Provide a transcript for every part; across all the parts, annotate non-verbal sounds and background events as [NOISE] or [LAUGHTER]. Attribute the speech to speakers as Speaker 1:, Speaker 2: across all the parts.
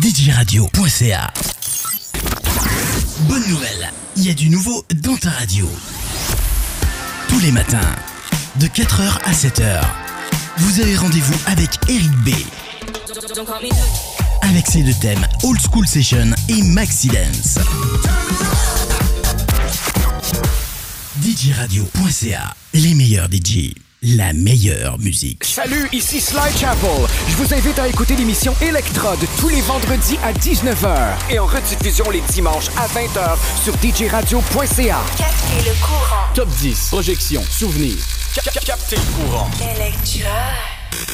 Speaker 1: djradio.ca. Bonne nouvelle, il y a du nouveau dans ta radio. Tous les matins, de 4h à 7h, vous avez rendez-vous avec Eric B. Avec ses deux thèmes Old School Session et Maxi Dance. djradio.ca, les meilleurs DJ la meilleure musique.
Speaker 2: Salut, ici Sly Chapel. Je vous invite à écouter l'émission Electrode tous les vendredis à 19h et en rediffusion les dimanches à 20h sur djradio.ca.
Speaker 3: Captez le courant.
Speaker 2: Top 10, projection, souvenir. Captez le courant.
Speaker 3: Electra.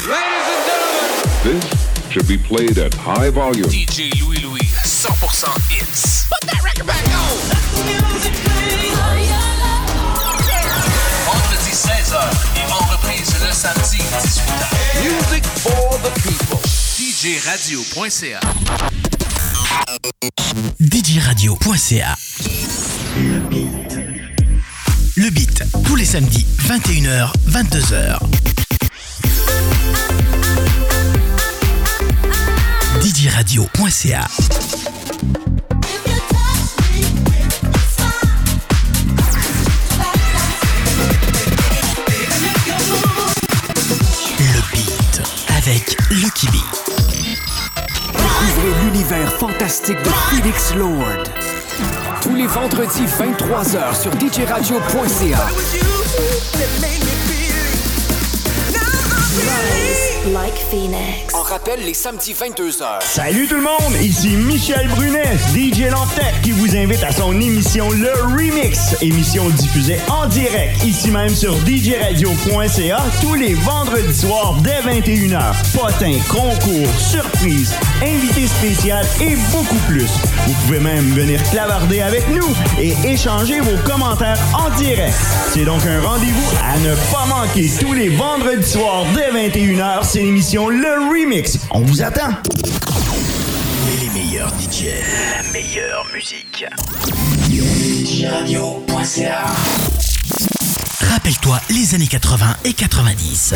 Speaker 4: Ladies and gentlemen. This should be played at high volume.
Speaker 5: DJ Louis Louis, 100% hits.
Speaker 3: Put that record back on. Let the music play.
Speaker 5: 16h et en reprise le samedi 18h.
Speaker 2: Music for the people.
Speaker 5: DJRadio.ca
Speaker 1: djradio.ca Le beat. Le beat, tous les samedis, 21h, 22h. djradio.ca avec Lucky B.
Speaker 2: Découvrez l'univers fantastique de Felix Lord. Tous les vendredis 23h sur djradio.ca.
Speaker 3: Like Phoenix.
Speaker 2: On rappelle les samedis 22h.
Speaker 6: Salut tout le monde, ici Michel Brunet, DJ Lantec, qui vous invite à son émission Le Remix, émission diffusée en direct ici même sur djradio.ca tous les vendredis soirs dès 21h. Potins, concours, surprises, invités spéciaux et beaucoup plus. Vous pouvez même venir clavarder avec nous et échanger vos commentaires en direct. C'est donc un rendez-vous à ne pas manquer tous les vendredis soirs dès 21h. C'est l'émission Le Remix. On vous attend.
Speaker 1: Les meilleurs DJ, la meilleure musique. djradio.ca Rappelle-toi les années 80 et 90.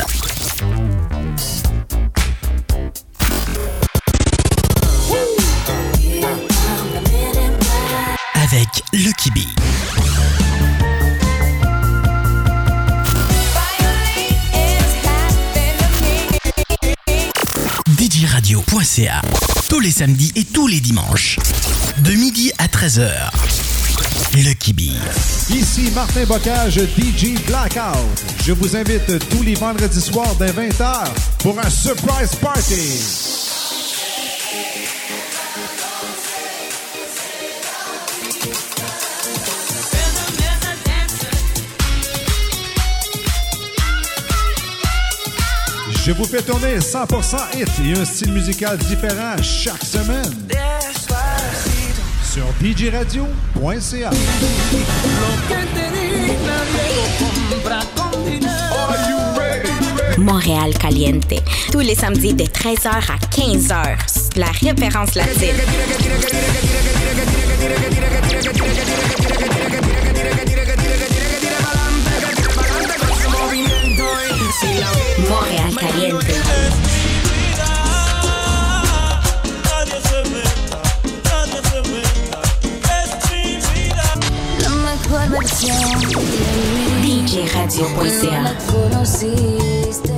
Speaker 1: Avec Lucky B. djradio.ca Tous les samedis et tous les dimanches. De midi à 13h. Lucky B.
Speaker 7: Ici Martin Bocage, DJ Blackout. Je vous invite tous les vendredis soirs dès 20h pour un surprise party. Je vous fais tourner 100% hit et un style musical différent chaque semaine sur djradio.ca.
Speaker 8: Montréal Caliente. Tous les samedis de 13h à 15h. La référence latine. Montréal Caliente.
Speaker 3: La mejor versión de mí.
Speaker 8: DJRadio.ca.
Speaker 3: La conociste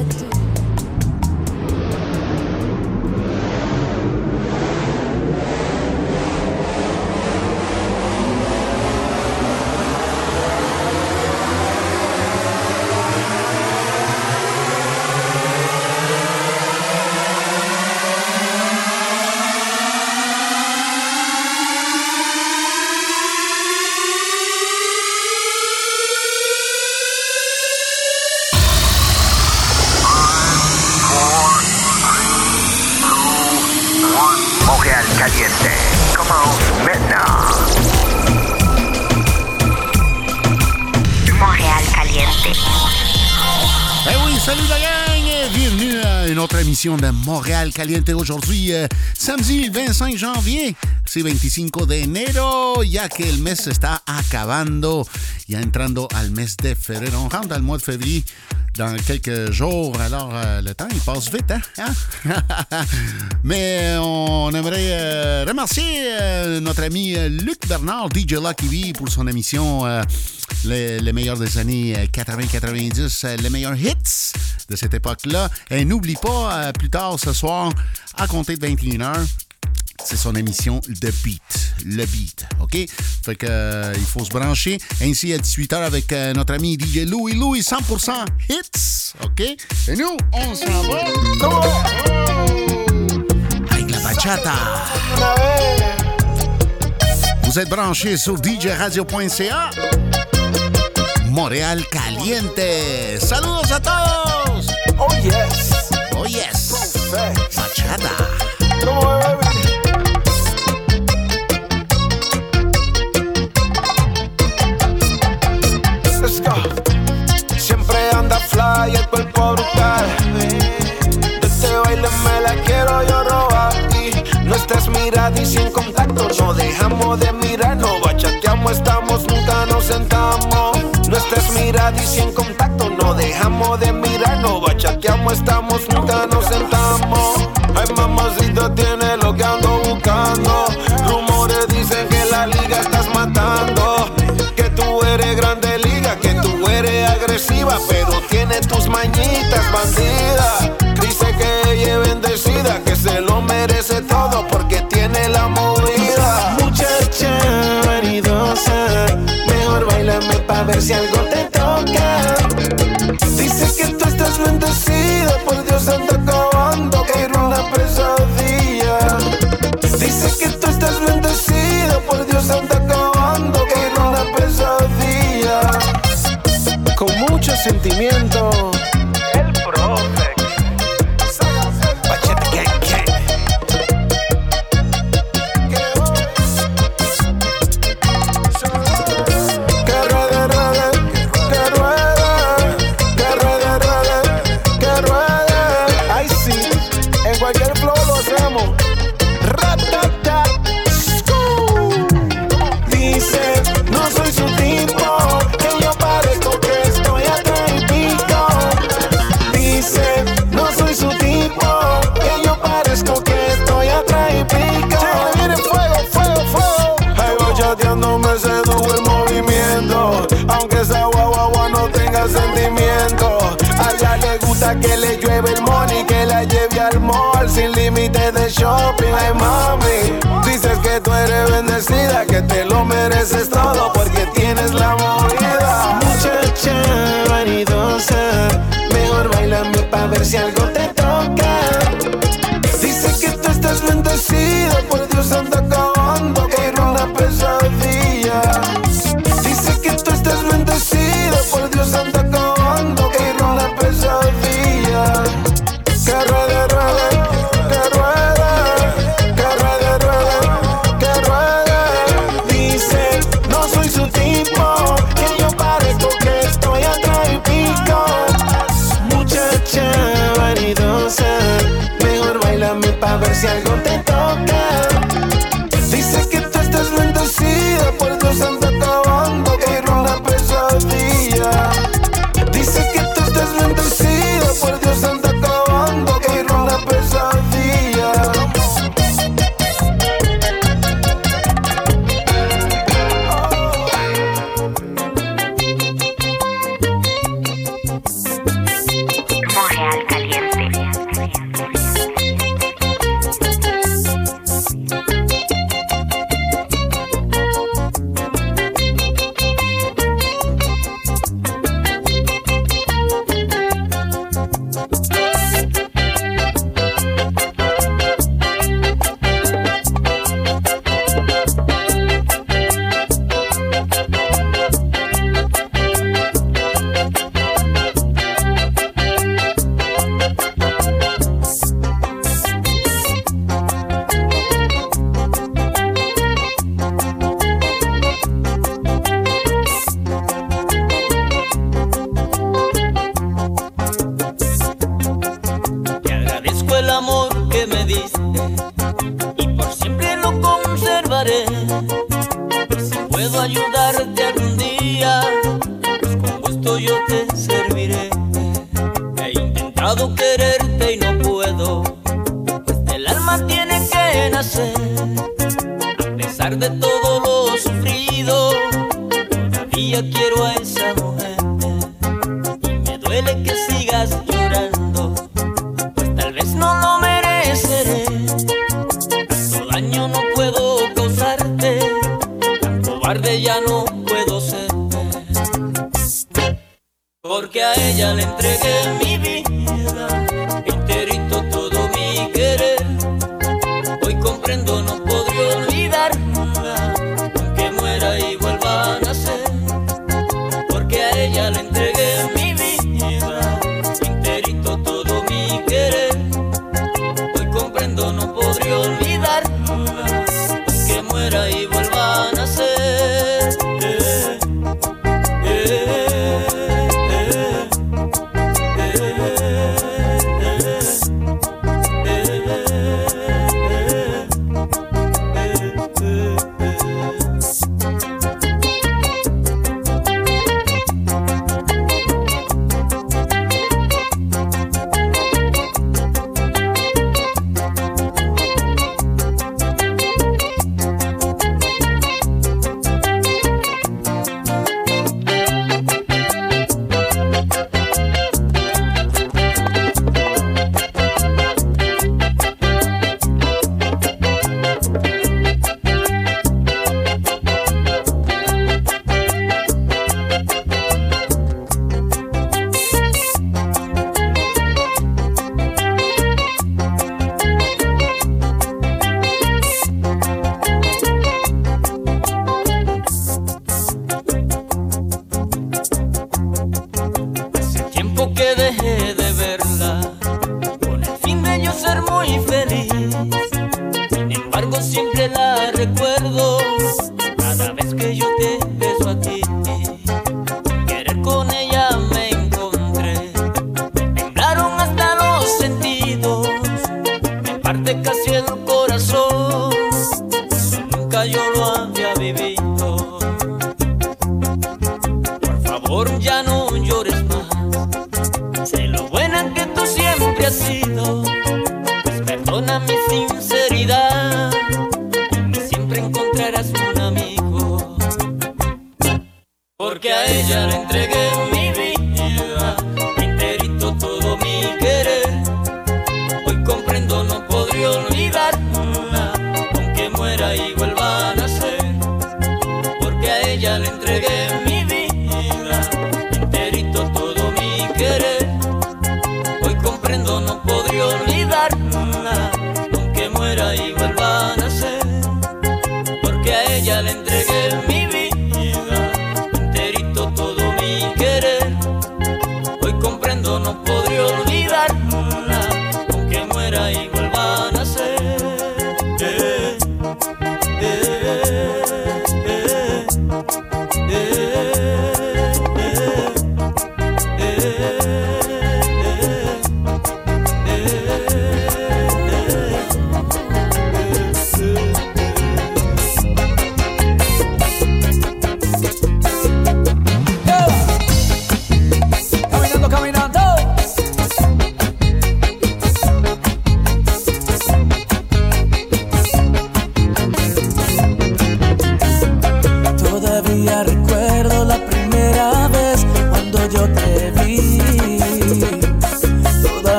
Speaker 9: de Montréal Caliente aujourd'hui, euh, samedi 25 janvier. C'est 25 de enero, ya que el mes se está acabando, ya entrando al mes de febrero. Dans le mois de février dans quelques jours, alors euh, le temps il passe vite, hein? Hein? [LAUGHS] Mais on on aimerait euh, remercier euh, notre ami euh, Luc Bernard, DJ Lucky pour son émission euh, les, les meilleurs des années euh, 80-90, euh, les meilleurs hits de cette époque-là. Et n'oublie pas, euh, plus tard ce soir, à compter de 21h, c'est son émission The Beat. Le Beat, OK? Fait que euh, il faut se brancher. Ainsi, à 18h avec euh, notre ami DJ Louis Louis, 100% hits, OK? Et nous, on s'en va. Avec la bachata. Vous êtes branchés sur djradio.ca. Montréal Caliente. Saludos a todos.
Speaker 10: Oh yes.
Speaker 9: Oh yes. Bachata.
Speaker 10: Let's y sin contacto no dejamos de mirarnos. Bachateamos, estamos, nunca nos sentamos. Nuestras miradas y sin contacto no dejamos de mirarnos. Bachateamos, estamos, nunca nos sentamos. Ay, mamacita, tiene lo que ando buscando. Rumores dicen que la liga estás matando. Que tú eres grande liga, que tú eres agresiva, pero tiene tus mañitas bandida. Si algo te toca. Dice que tú estás bendecida, por Dios anda acabando, que era una pesadilla. Dice que tú estás bendecida, por Dios anda acabando, que era una pesadilla. Con mucho sentimiento. Que le llueve el money, que la lleve al mall sin límite de shopping. Ay, mami, dices que tú eres bendecida, que te lo mereces todo porque tienes la movida. Muchacha vanidosa, mejor bailame pa' ver si algo te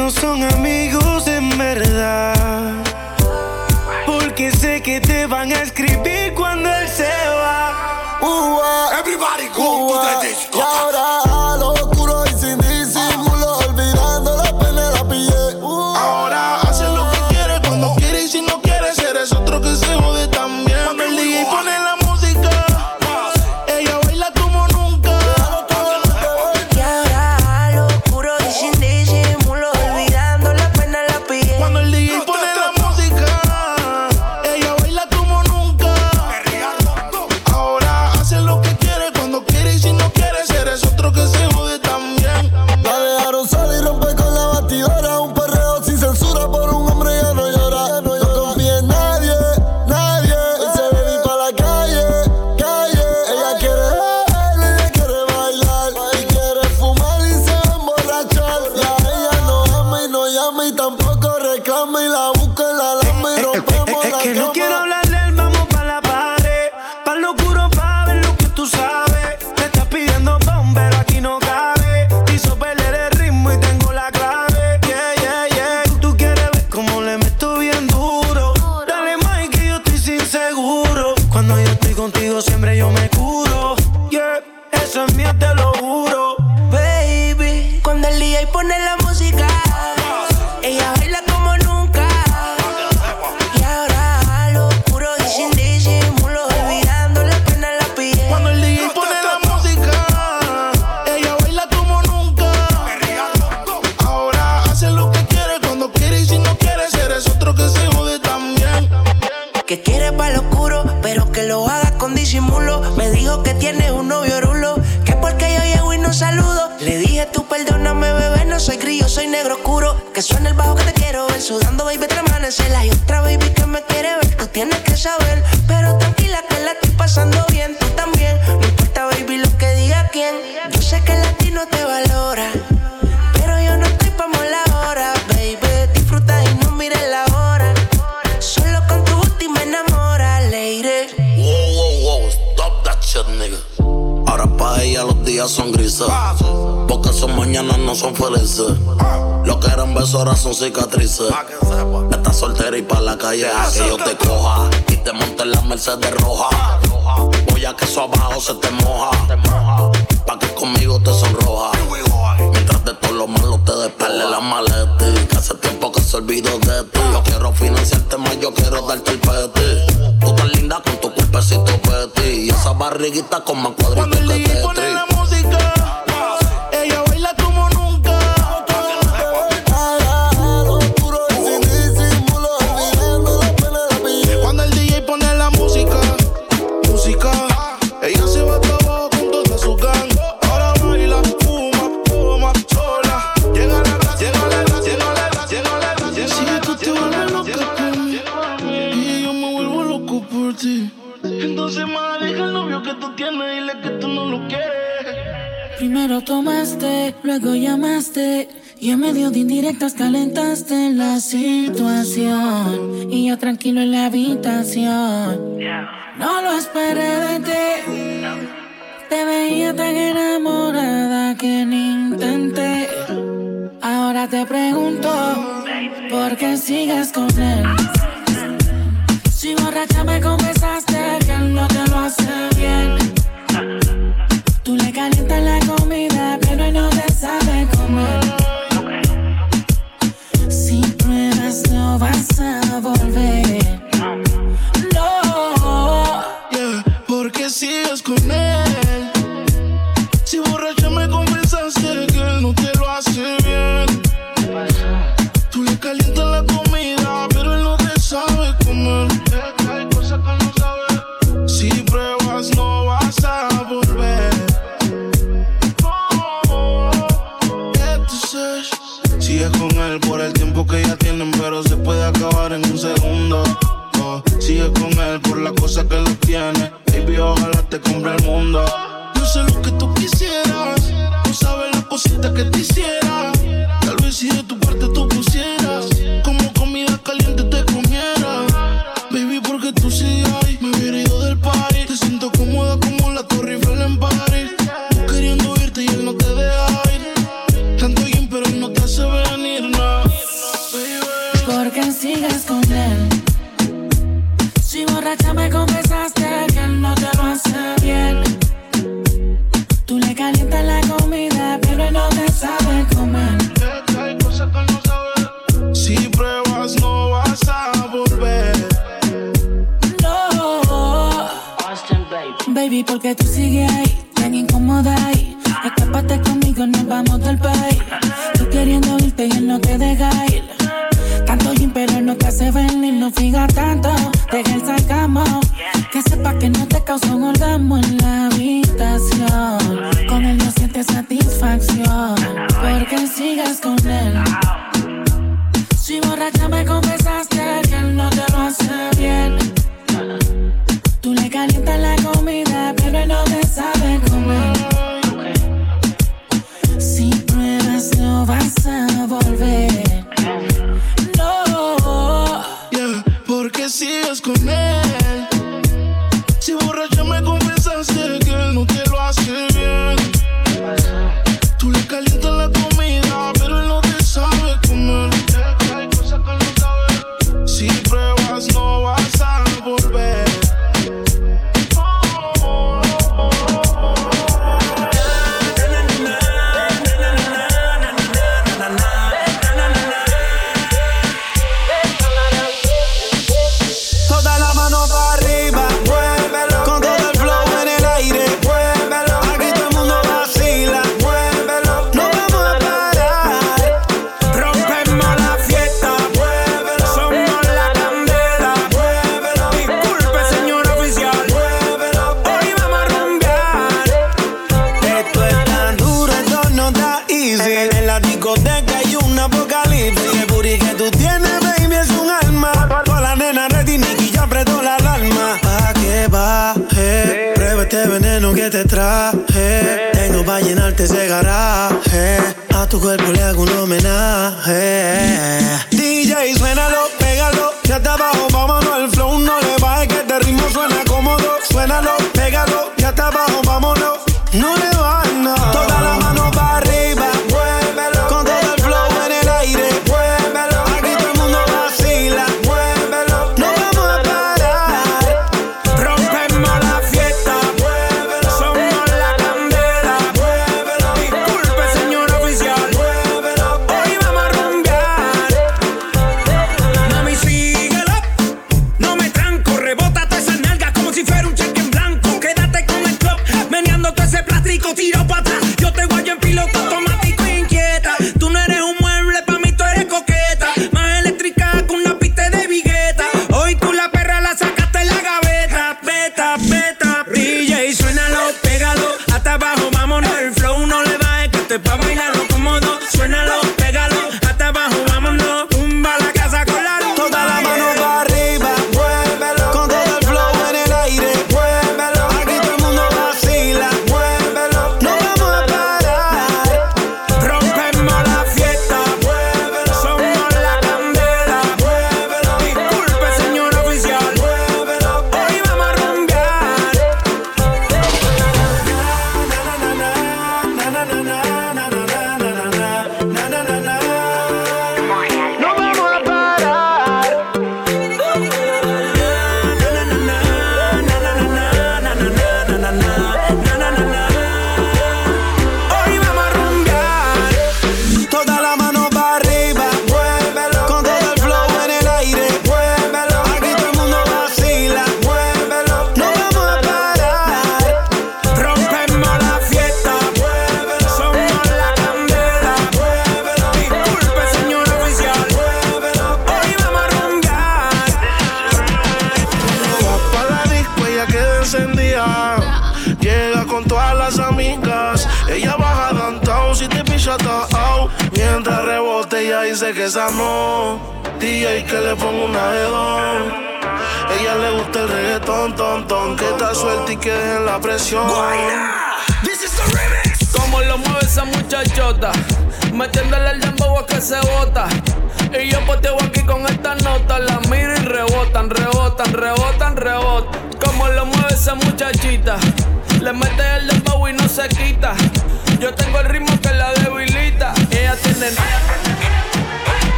Speaker 10: no
Speaker 11: son amigos en verdad. Porque sé que te van a escribir cuando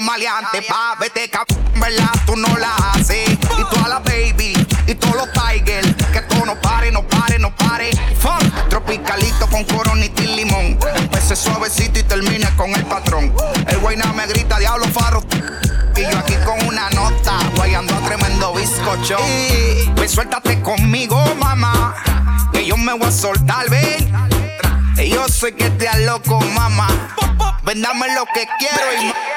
Speaker 12: los maleantes. Pa' vete, cabrón, ¿verdad? Tú no la haces. Y toda la baby, y todos los tigers. Que esto no pare, no pare, no pare. Tropicalito con coronita y limón. Empecé suavecito y terminé con el patrón. El guayna me grita, diablo farro. Y yo aquí con una nota, guayando a tremendo bizcocho. Y pues suéltate conmigo, mamá. Que yo me voy a soltar, ven. Y yo sé que te loco, mamá. Ven, dame lo que quiero y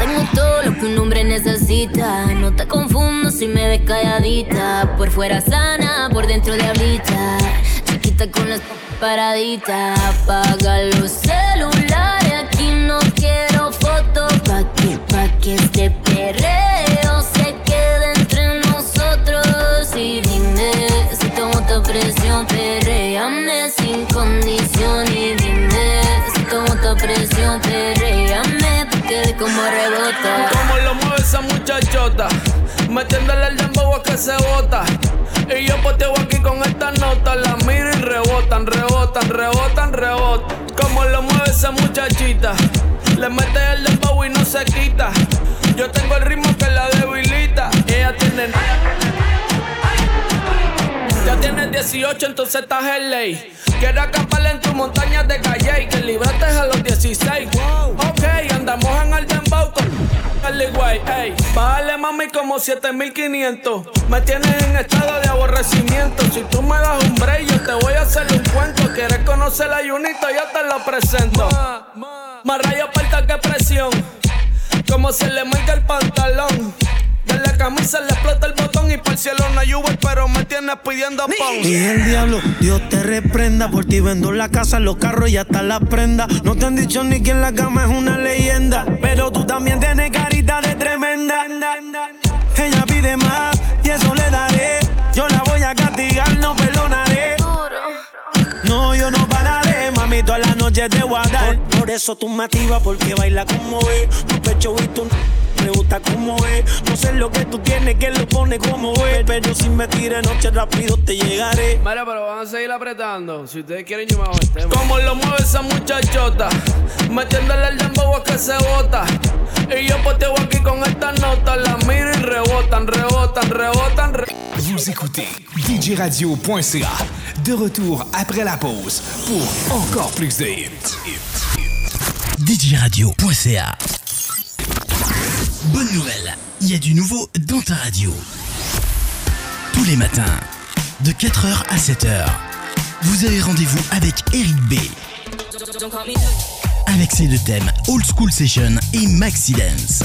Speaker 3: tengo todo lo que un hombre necesita. No te confundo si me ves calladita. Por fuera sana, por dentro diablita. Chiquita con las paraditas. Apaga los celulares. Aquí no quiero fotos. Pa' que, pa' que este como rebota.
Speaker 13: Como lo mueve esa muchachota, metiéndole el dembow a que se bota. Y yo poteo aquí con esta nota, la miro y rebotan, rebotan, rebotan, rebotan. Como lo mueve esa muchachita, le mete el dembow y no se quita. Yo tengo el ritmo que la debilita. Ella tiene. Ya tienes 18, entonces estás en ley. Quiero acampar en tu montaña de calle y que libraste a los 16. Ok, andamos en el dembow el guay, ey. Bájale mami como 7500. Me tienes en estado de aborrecimiento. Si tú me das un break, yo te voy a hacer un cuento. ¿Quieres conocer a Junito? Yo te lo presento. Más rayo falta que presión. Como se le marca el pantalón. camisa le explota el botón y para el cielo no hay Uber, pero me tienes pidiendo pon.
Speaker 14: Y el diablo, Dios te reprenda. Por ti vendo la casa, los carros y hasta la prenda. No te han dicho ni que en la cama es una leyenda. Pero tú también tienes carita de tremenda. Ella pide más y eso le daré. Yo la voy a castigar, no perdonaré. No, yo no pararé, mami, toda la noche te voy a dar. Por, por eso tú me activas, porque baila como es. Tu pecho y tu me gusta como es. No sé lo que tú tienes, que lo pone como es. Pero si me tires noche rápido te llegaré.
Speaker 13: Mira, pero van a seguir apretando. Si ustedes quieren, yo me hago el tema. Como lo mueve esa muchachota, metiéndole el dembow a que se bota. Y yo poteo aquí con esta nota, la miro y rebotan, rebotan, rebotan, re
Speaker 2: Vous écoutez DJRadio.ca. De retour après la pause pour encore plus de hits.
Speaker 1: DJRadio.ca Bonne nouvelle, il y a du nouveau dans ta radio. Tous les matins, de 4h à 7h, vous avez rendez-vous avec Eric B. Avec ses deux thèmes Old School Session et Maxi Dance.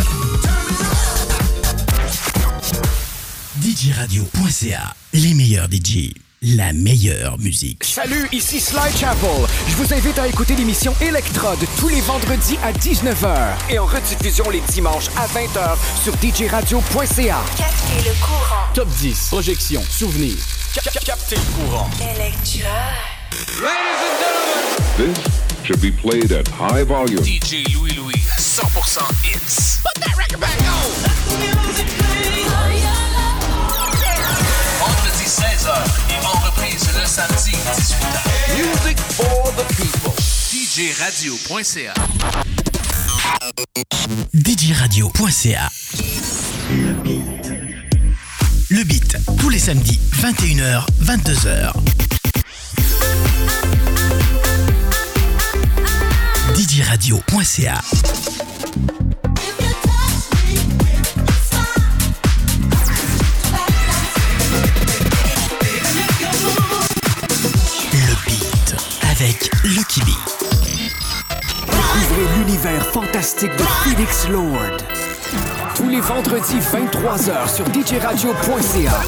Speaker 1: DJRadio.ca, les meilleurs DJ, la meilleure musique.
Speaker 2: Salut, ici Sly Chapel. Je vous invite à écouter l'émission Electrode tous les vendredis à 19h et en rediffusion les dimanches à 20h sur djradio.ca.
Speaker 3: Captez le courant.
Speaker 2: Top 10, projection, souvenirs. Captez le courant.
Speaker 3: Electra.
Speaker 4: This should be played at high volume.
Speaker 2: DJ Louis Louis, 100% hits. Put that record back on. Vendredi 16h et en reprise le samedi 18h. Music for the people. DJRadio.ca.
Speaker 1: DJRadio.ca Le beat. Le beat, tous les samedis, 21h, 22h. DJRadio.ca
Speaker 2: l'univers fantastique de Phoenix Lord. Tous les vendredis 23h sur djradio.ca.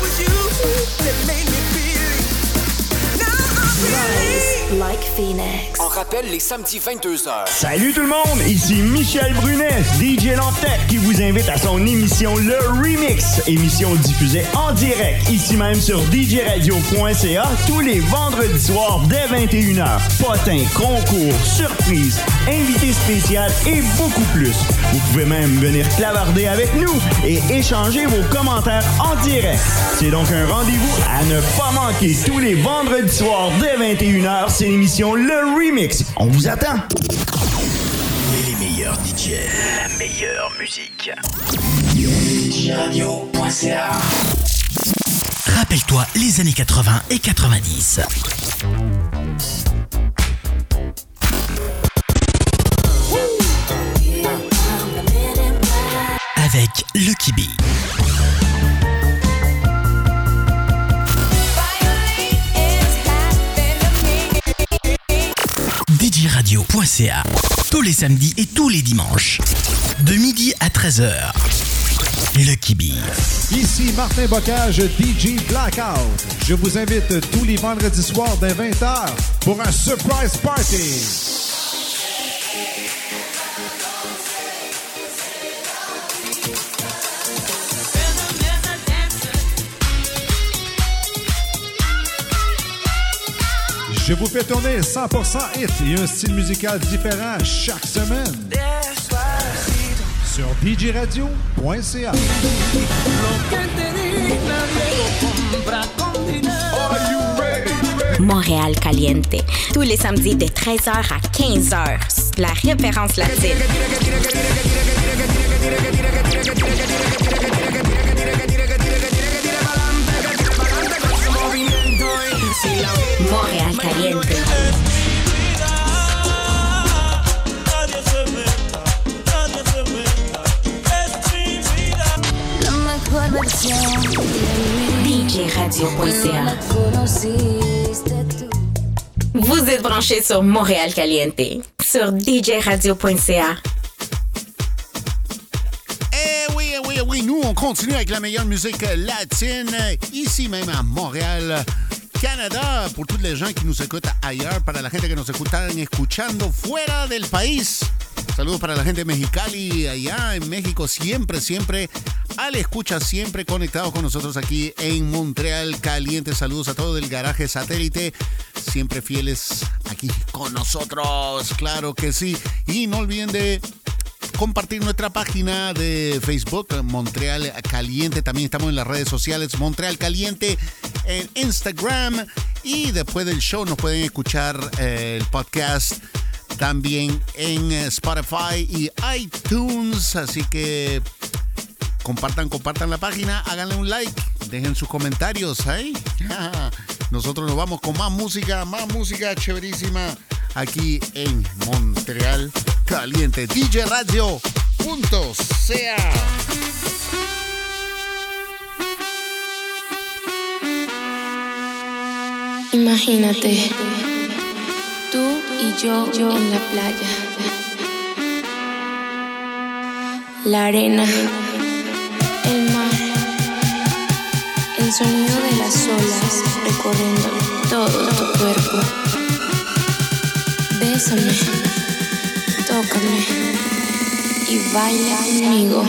Speaker 3: Like Phoenix.
Speaker 2: On rappelle les samedis 22h.
Speaker 6: Salut tout le monde, ici Michel Brunet, DJ Lamptec, qui vous invite à son émission Le Remix, émission diffusée en direct ici même sur djradio.ca tous les vendredis soirs dès 21h. Potins, concours, surprises, invités spéciaux et beaucoup plus. Vous pouvez même venir clavarder avec nous et échanger vos commentaires en direct. C'est donc un rendez-vous à ne pas manquer tous les vendredis soirs dès 21h. C'est l'émission Le Remix. On vous attend.
Speaker 1: Les meilleurs DJ. La meilleure musique. Rappelle-toi les années 80 et 90. Avec Lucky B. Tous les samedis et tous les dimanches. De midi à 13h. Lucky B.
Speaker 7: Ici Martin Bocage, DJ Blackout. Je vous invite tous les vendredis soirs dès 20h pour un surprise party. Je vous fais tourner 100% hit et un style musical différent chaque semaine. Sur djradio.ca.
Speaker 15: Montréal Caliente. Tous les samedis de 13h à 15h. La référence latine. Montréal Caliente. DJRadio.ca. Vous êtes branchés sur Montréal Caliente. Sur DJRadio.ca.
Speaker 9: Eh eh oui, eh oui, nous, on continue avec la meilleure musique latine, ici même à Montréal. Canadá, toutes les gens qui nous écoutent ailleurs, para la gente que nos escuchan escuchando fuera del país. Saludos para la gente de Mexicali, allá en México, siempre, siempre, al escucha, siempre conectados con nosotros aquí en Montreal Caliente. Saludos a todo el garaje satélite, siempre fieles aquí con nosotros, claro que sí. Y no olviden de compartir nuestra página de Facebook, Montreal Caliente. También estamos en las redes sociales, Montreal Caliente, en Instagram. Y después del show nos pueden escuchar eh, el podcast también en eh, Spotify y iTunes. Así que compartan, compartan la página, háganle un like, dejen sus comentarios ahí. [LAUGHS] Nosotros nos vamos con más música, más música chéverísima aquí en Montreal Caliente. DJ Radio. Punto sea.
Speaker 16: Imagínate, tú y yo, yo en la playa. La arena, el sonido de las olas recorriendo todo tu cuerpo. Bésame, tócame y baila conmigo.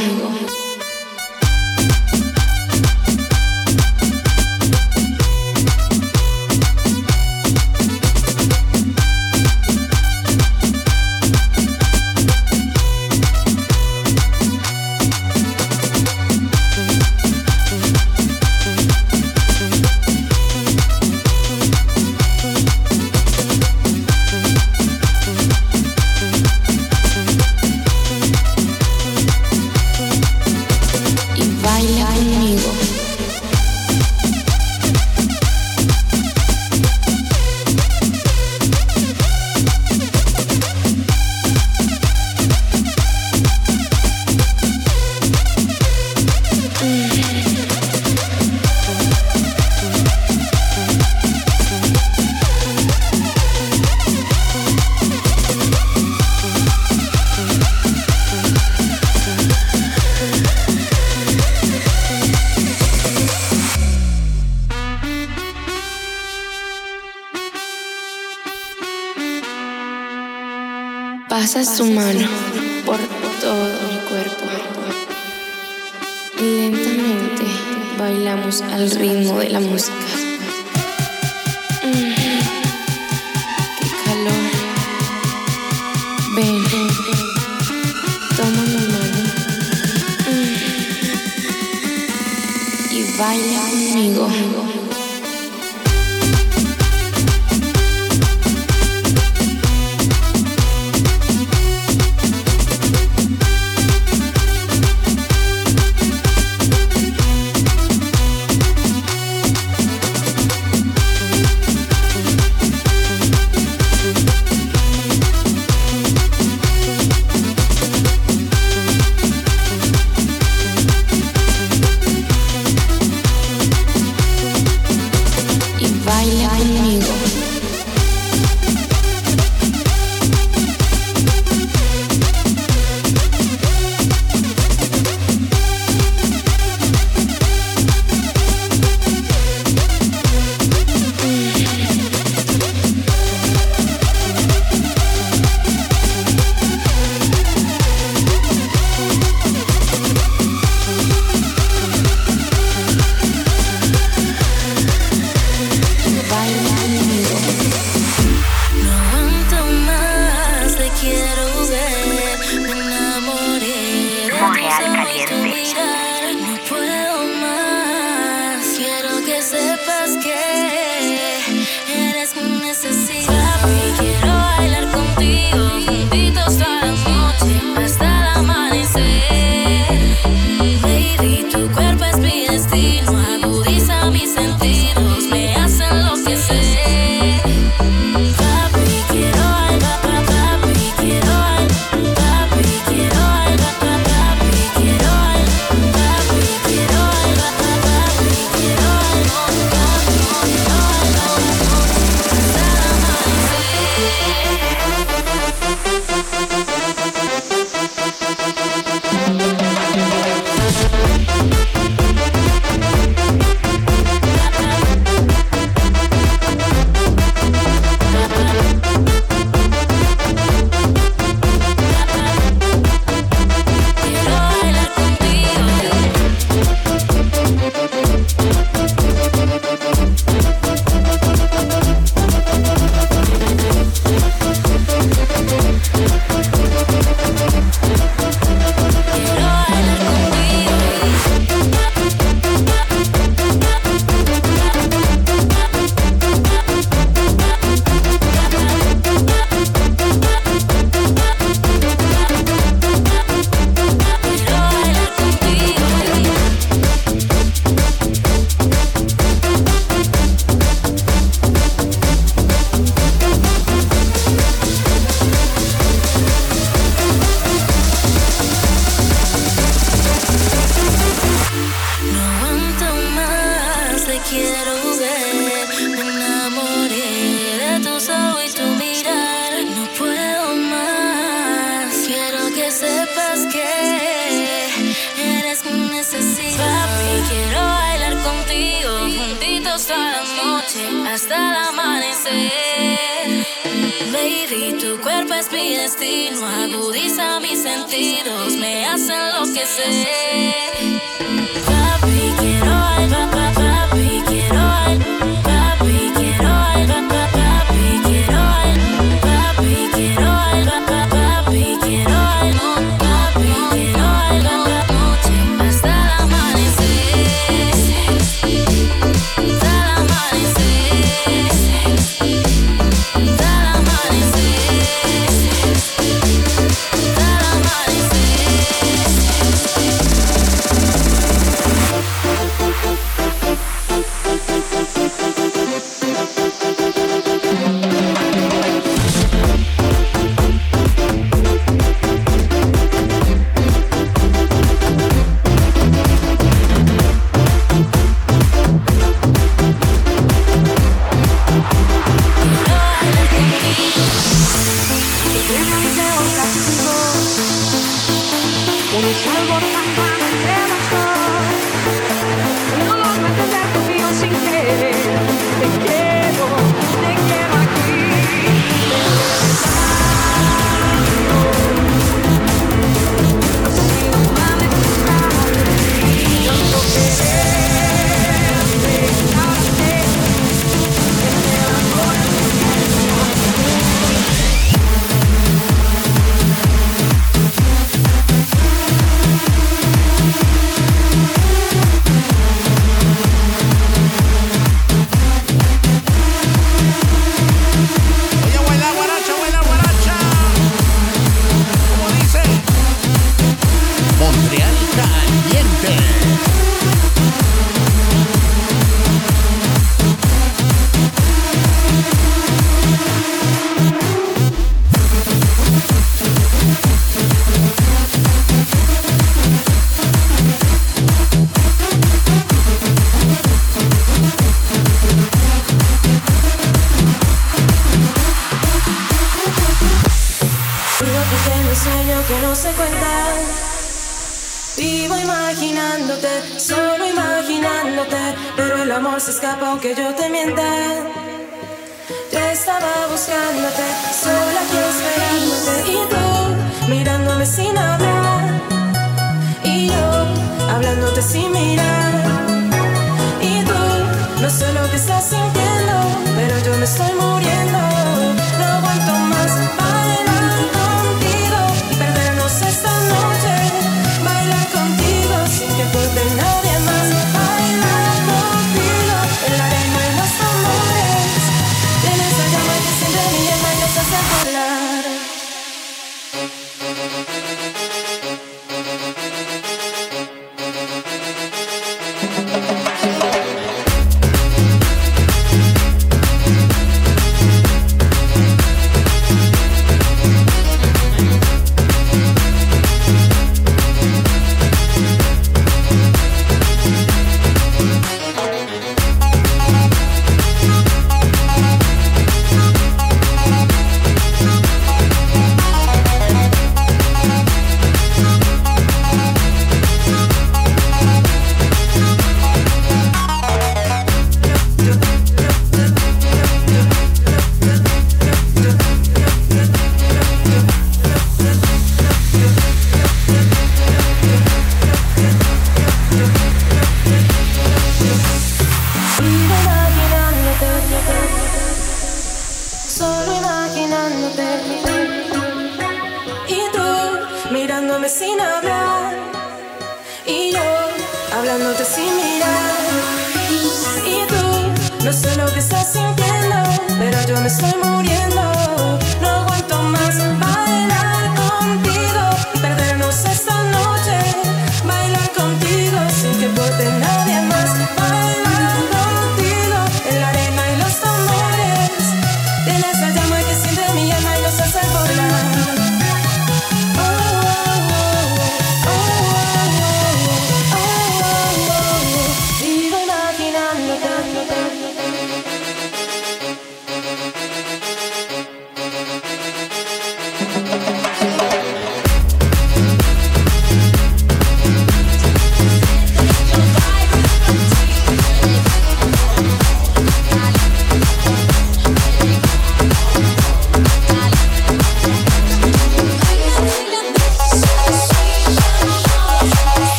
Speaker 16: Pasa su mano por todo mi cuerpo. Y lentamente bailamos al ritmo de la música.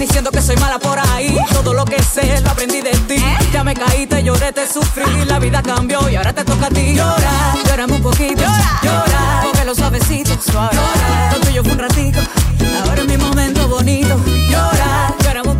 Speaker 17: Diciendo que soy mala por ahí. Todo lo que sé lo aprendí de ti. Ya me caí, te lloré, te sufrí. La vida cambió y ahora te toca a ti. Llora, llórame un poquito. Llora, cógelo suavecito. Suave. Llora, lo tuyo fue un ratito. Ahora es mi momento bonito. Llora, llórame un poquito.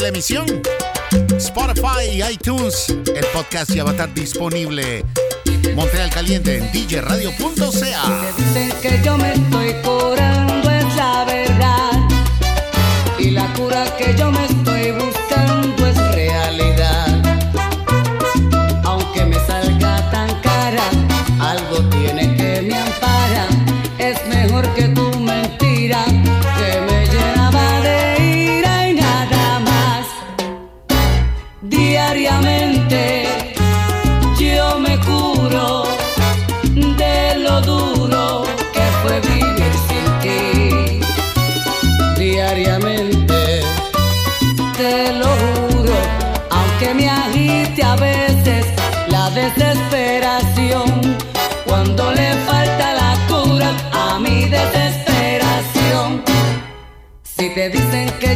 Speaker 9: la emisión. Spotify, iTunes, el podcast ya va a estar disponible. Montreal Caliente en djradio.ca.
Speaker 18: Dice que yo me estoy curando. te dicen que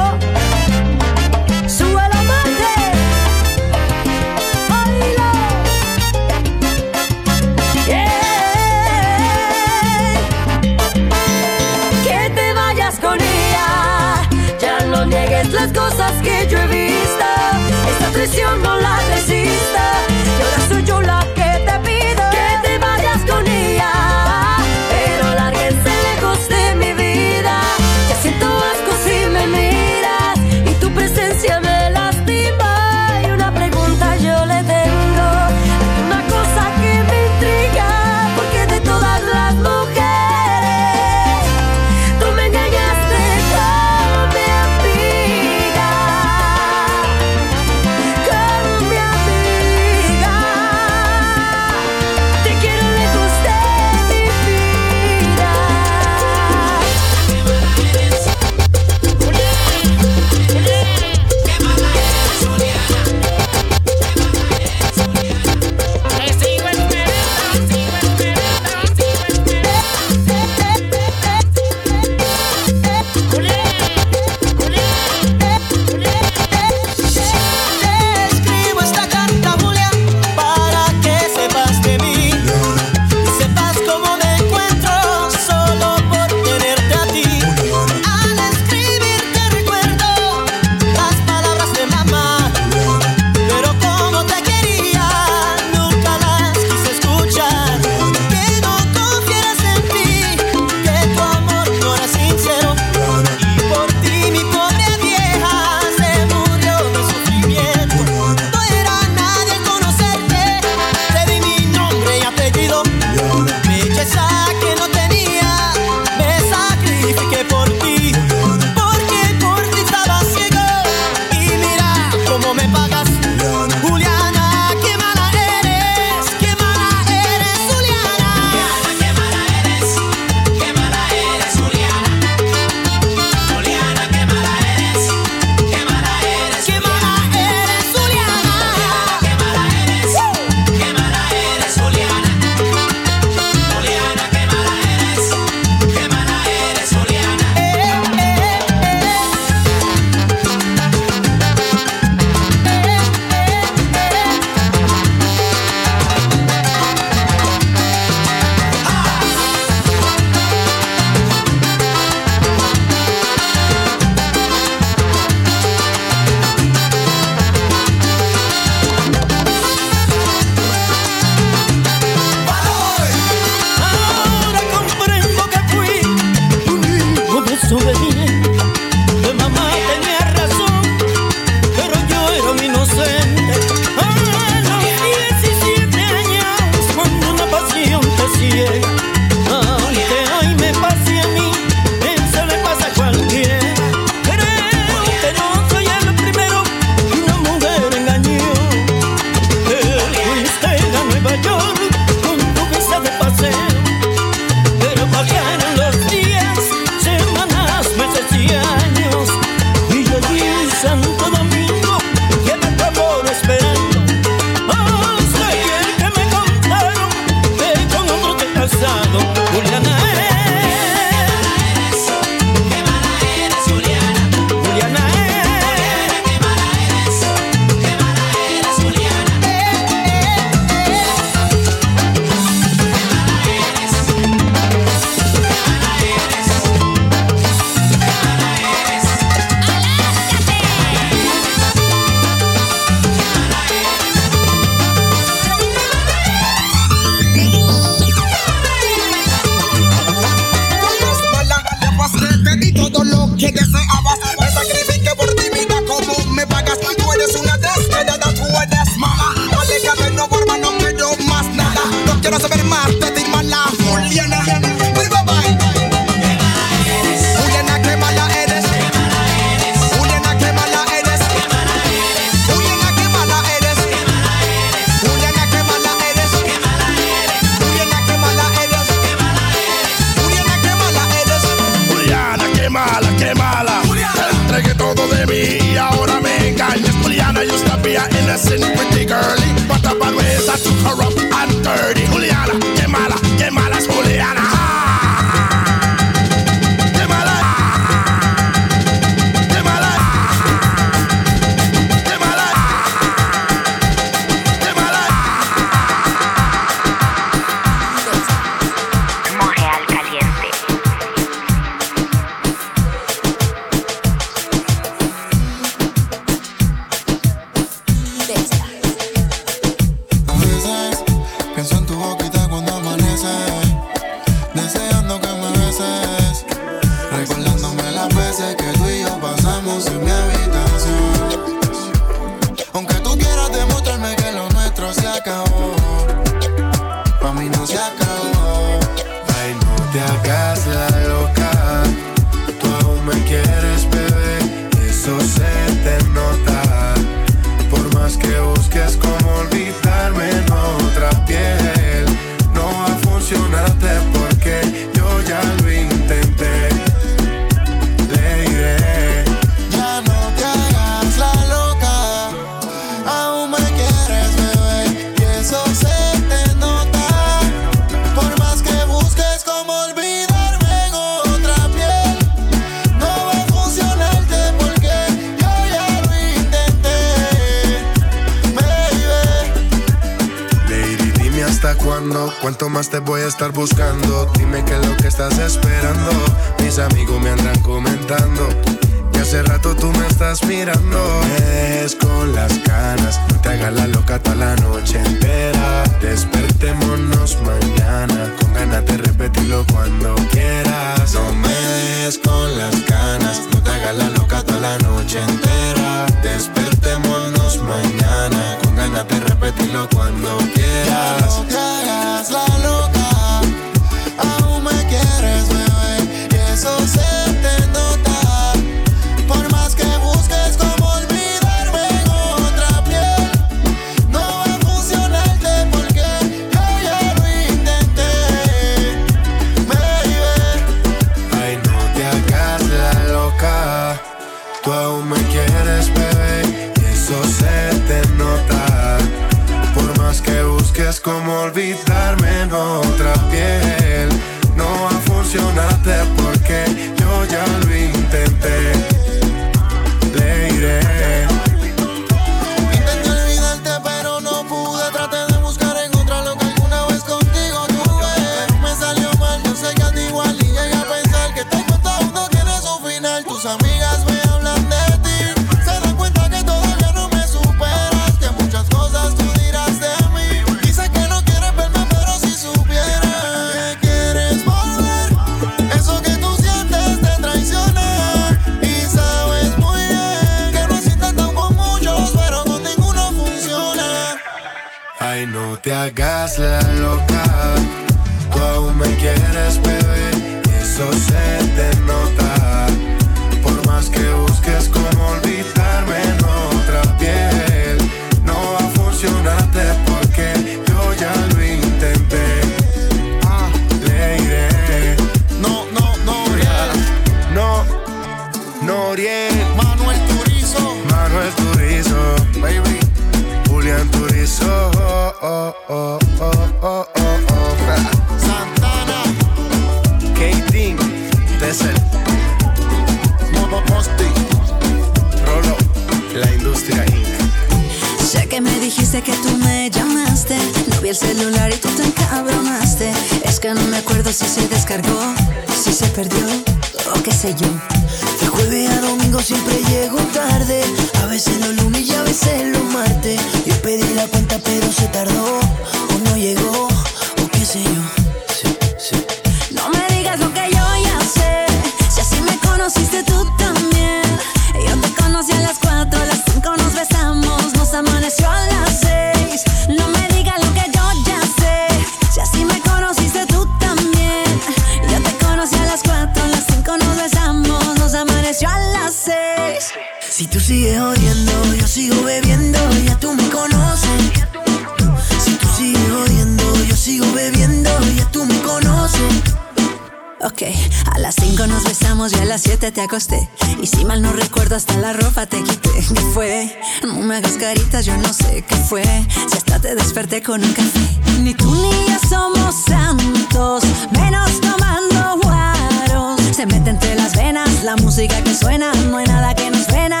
Speaker 19: las
Speaker 20: 7 te acosté. Y si mal no recuerdo, hasta la ropa te quité. ¿Qué fue? No me hagas caritas, yo no sé qué fue. Si hasta te desperté con un café. Ni tú ni yo somos santos, menos tomando guaros. Se mete entre las venas la música que suena, no hay nada que nos frena.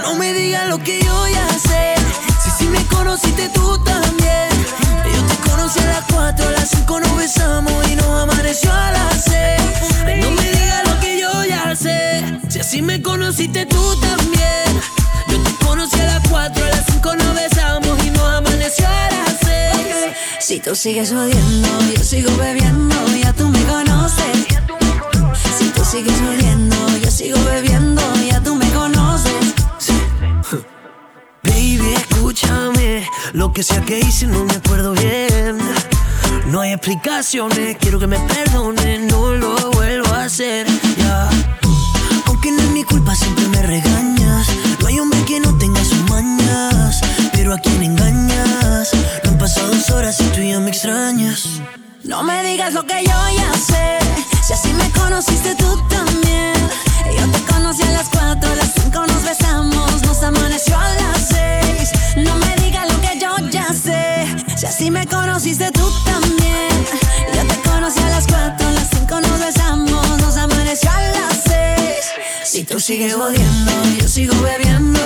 Speaker 21: No me digas lo que yo ya sé. Si sí me conociste tú también. Yo te conocí a las 4, a las 5 nos besamos y nos amaneció a las 6. Conociste tú también. Yo te conocí a las 4, a las 5 nos besamos y nos amaneció a las 6.
Speaker 20: Si tú sigues odiando, yo sigo bebiendo, ya tú me conoces. Si tú sigues odiando, yo sigo bebiendo, ya tú me conoces.
Speaker 21: Baby, escúchame. Lo que sea que hice no me acuerdo bien. No hay explicaciones, quiero que me perdones, no lo vuelvo a hacer. Aunque no es mi culpa, siempre me regañas. No hay hombre que no tenga sus mañas. Pero a quién engañas. No han pasado dos horas y tú ya me extrañas.
Speaker 20: No me digas lo que yo ya sé. Si así me conociste tú también. Yo te conocí a las 4, a las 5 nos besamos, nos amaneció a las 6. No me digas lo que yo ya sé. Si así me conociste tú también. Sigues odiando, yo sigo bebiendo,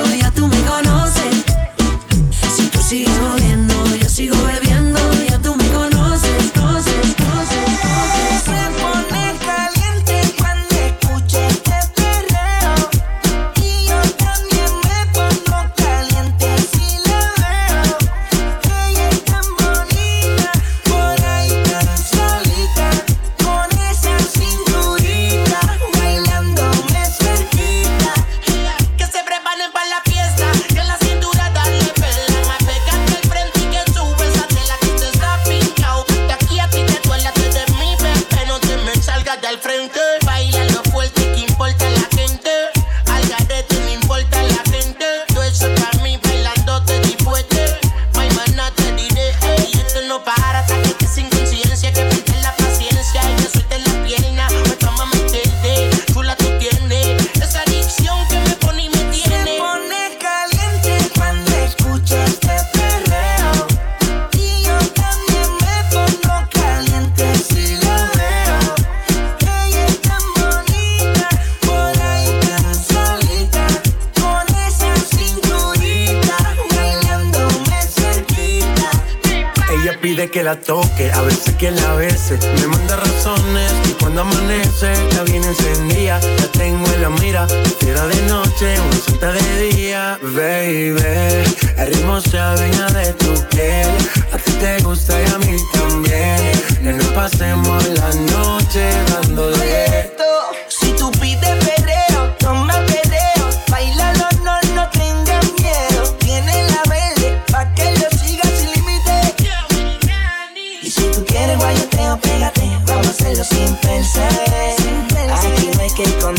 Speaker 21: la
Speaker 14: toque, a veces que la bese. Me manda razones y cuando amanece, la viene encendida. La tengo en la mira, fiera de noche, una santa de día. Baby, el ritmo se adueña de tu piel. A ti te gusta y a mí también. Que nos pasemos la noche dándole.
Speaker 21: Aquí
Speaker 8: me quedé con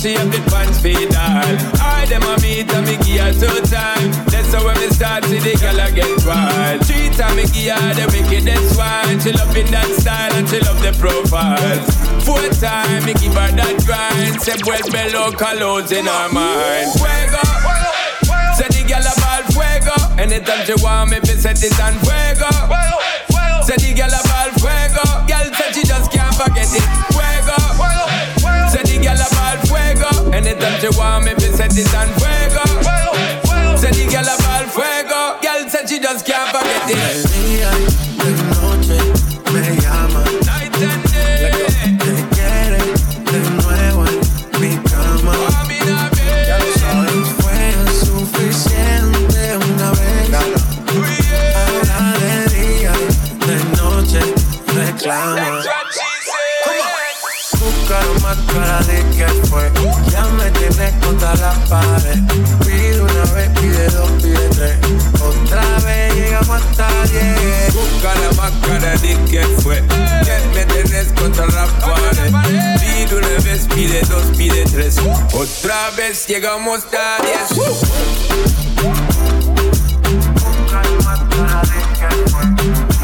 Speaker 22: She have the pants feed on. I them a meet and me give her two time. That's how when me start see the girl a get wild. Three time me give her the wickedest wine. She love in that style and she love the profile. Four time me give her that grind. Say well below colognes in her mind. Fuego. fuego. Say the girl a ball fuego. Anytime she want me, fi set it on fuego. Say the girl a ball fuego. Girl said she just can't forget it. Fuego. Anytime she want me, me set it on fuego. fuego. Say the girl about fuego. Girl said she just can't forget it.
Speaker 14: Día noche me llama. Night. Te quiere de nuevo en mi cama. Ya lo sabes. Fue suficiente una vez. De día de noche cara de que fue. contra la pared. Pide una vez, pide dos, pide tres. Otra vez llegamos hasta diez.
Speaker 22: Busca la máscara, di que fue. Que me tenés contra la pared. Pide una vez, pide dos, pide tres. Otra vez llegamos hasta diez.
Speaker 23: Busca la máscara, di que
Speaker 14: fue.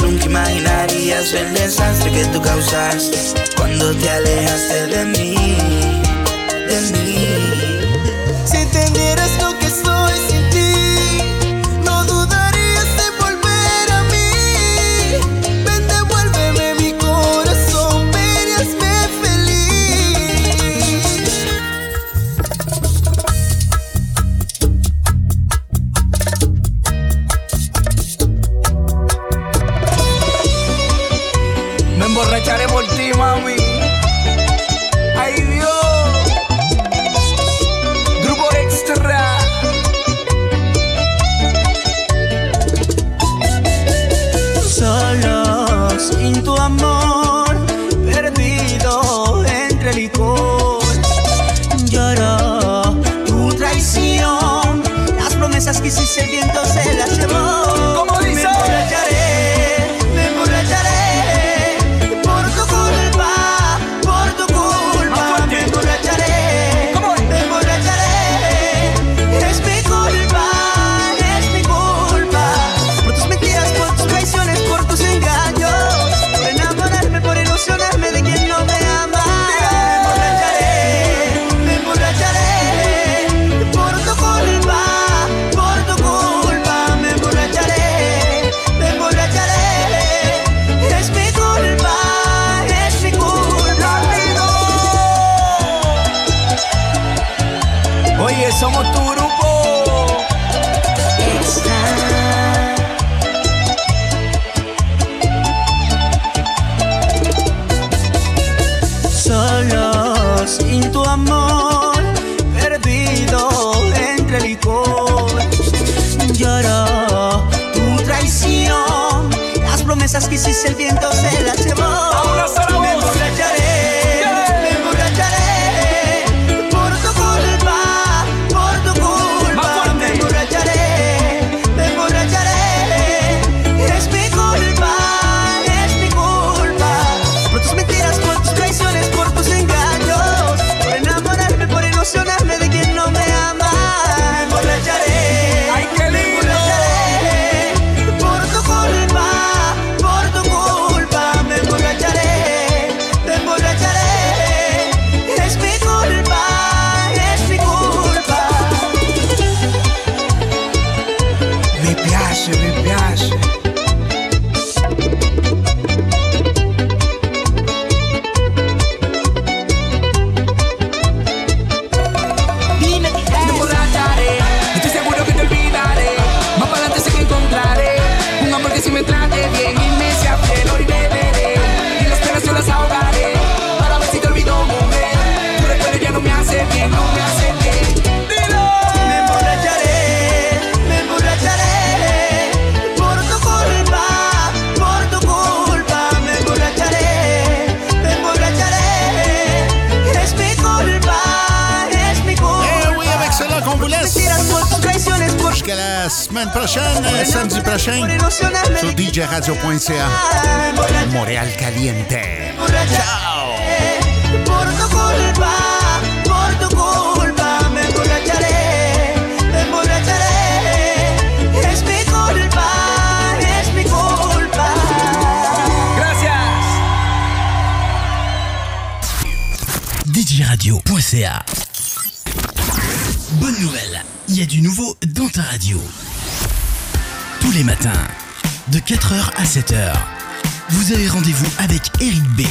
Speaker 14: Nunca imaginarías el desastre que tú causaste cuando te alejaste de mí, de mí.
Speaker 24: DJRadio.ca
Speaker 1: Bonne nouvelle, il y a du nouveau dans ta radio. Tous les matins, de 4h à 7h, vous avez rendez-vous avec Eric B.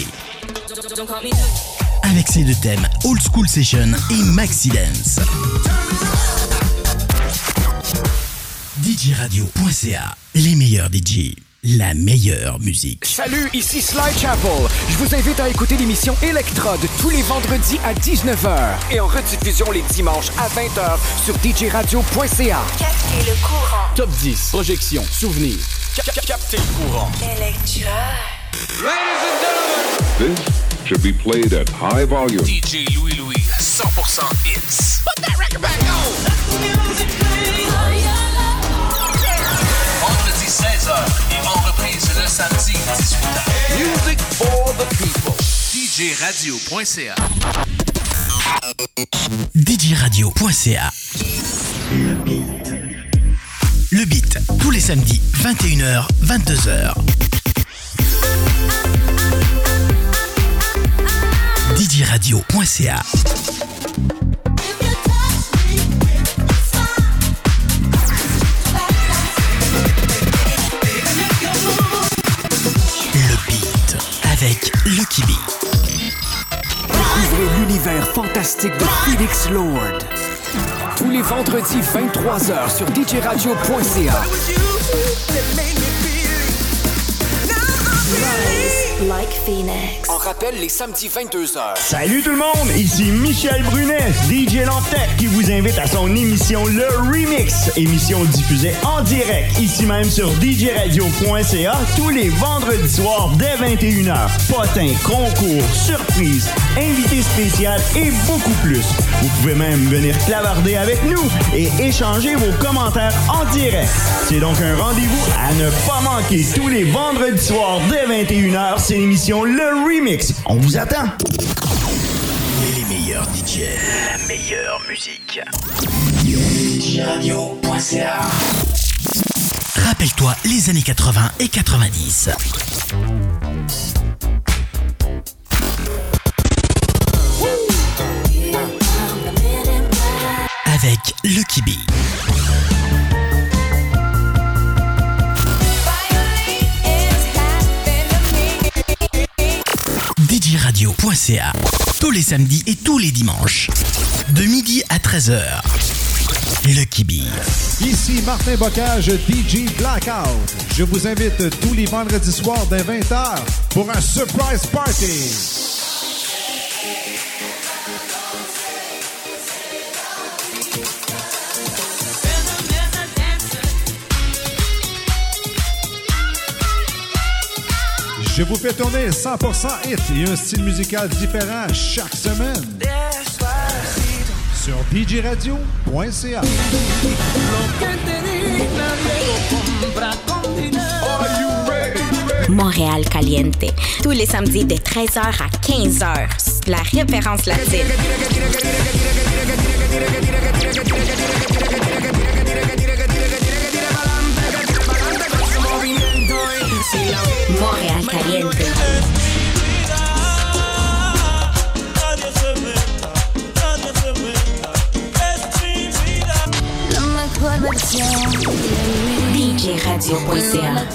Speaker 1: Avec ses deux thèmes Old School Session et Maxi Dance. DJRadio.ca, les meilleurs DJ, la meilleure musique.
Speaker 2: Salut, ici Sly Chapel. Je vous invite à écouter l'émission Electrode tous les vendredis à 19h et en rediffusion les dimanches à 20h sur djradio.ca.
Speaker 3: Captez le courant.
Speaker 2: Top 10, projection, souvenirs.
Speaker 25: Captez le courant.
Speaker 3: Electra.
Speaker 4: This should be played at high volume.
Speaker 5: DJ Louis Louis, 100% hits. Put that record back on. Vendredi 16h et en reprise le samedi 18h. Music for the people. DJRadio.ca.
Speaker 1: DJRadio.ca Le beat, tous les samedis, 21h, 22h. DJRadio.ca
Speaker 2: fantastique de Felix Lord. Tous les vendredis 23h sur djradio.ca.
Speaker 3: Like Phoenix.
Speaker 2: On rappelle les samedis 22h.
Speaker 6: Salut tout le monde, ici Michel Brunet, DJ Lantec, qui vous invite à son émission Le Remix, émission diffusée en direct ici même sur djradio.ca tous les vendredis soirs dès 21h. Potins, concours, surprises, invités spéciaux et beaucoup plus. Vous pouvez même venir clavarder avec nous et échanger vos commentaires en direct. C'est donc un rendez-vous à ne pas manquer tous les vendredis soirs dès 21h. C'est l'émission Le Remix. On vous attend.
Speaker 1: Les meilleurs DJ, la meilleure musique. Rappelle-toi les années 80 et 90. Avec Lucky B. Tous les samedis et tous les dimanches. De midi à 13h. Lucky B.
Speaker 7: Ici Martin Bocage, DJ Blackout. Je vous invite tous les vendredis soirs dès 20h pour un surprise party. Je vous fais tourner 100% hit et un style musical différent chaque semaine. Sur djradio.ca.
Speaker 8: Montréal Caliente. Tous les samedis de 13h à 15h. La référence latine. Montréal Caliente. DJRadio.ca.